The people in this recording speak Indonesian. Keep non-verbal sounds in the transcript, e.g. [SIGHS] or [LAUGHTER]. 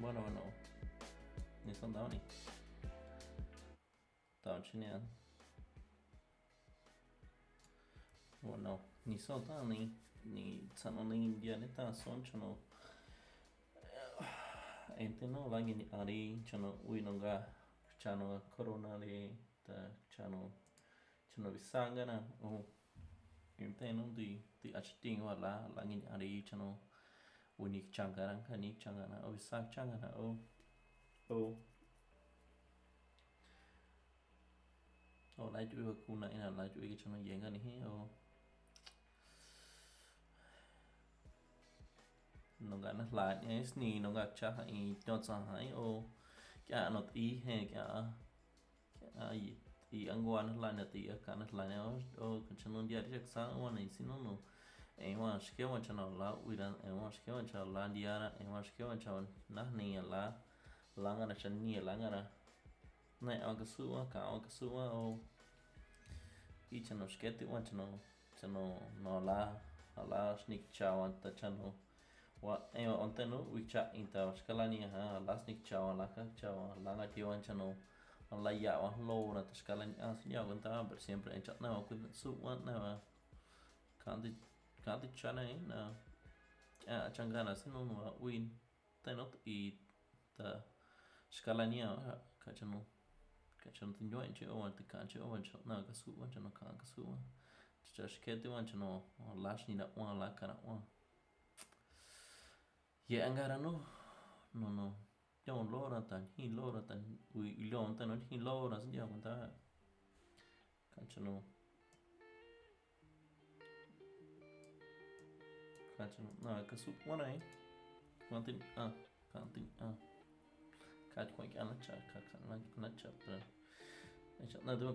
Buongiorno. Ne sono Doni. Tam činjen. Buono. Niso tani, ni cano ni dianeta sončano. [SIGHS] Enteno vagin ari čano uinonga čano koronari ta čano čano visangana. Oh. Enteno di di achitin wala langin ari čano unik changarang kanik changana o visak changana o o. O lai chui kuna ina lai chui cái chano yenga ni hi o. Nonga na la ni sni nonga cha i to cha hai o. Kya no ti he kya kya i i angwa na na ti ka na na ni ran e wa shke wa cha la dia ra e wa shke wa cha na ni la la nga na chan ni la nga na na a ka su wa ka ka su wa o i chano shke ti wa chano chano no la la snik ta chano wa e wa onte no wi cha in ta skala ni ha la snik cha wa la ka cha wa la nga ti wa chano la ya wa lo na ta skala ni as ya con ta per siempre en chat na ku su wa na wa kan kan na na a changana sin no wa win. Ta no i ta skala ni ha ka chano ka chano tin yo en che o ti kan che o na ka su wa chano kan ka su wa cha shke ti wa chano la ni na wa la ka na wa ye angara no no no. Yon lora tan hi lora tan ui ilon tan hi lora sin ya ta kanchano kanchano na ka su wana ai kantin a kantin a. Ka kwa ki ana cha ka ka na na cha ta na cha na do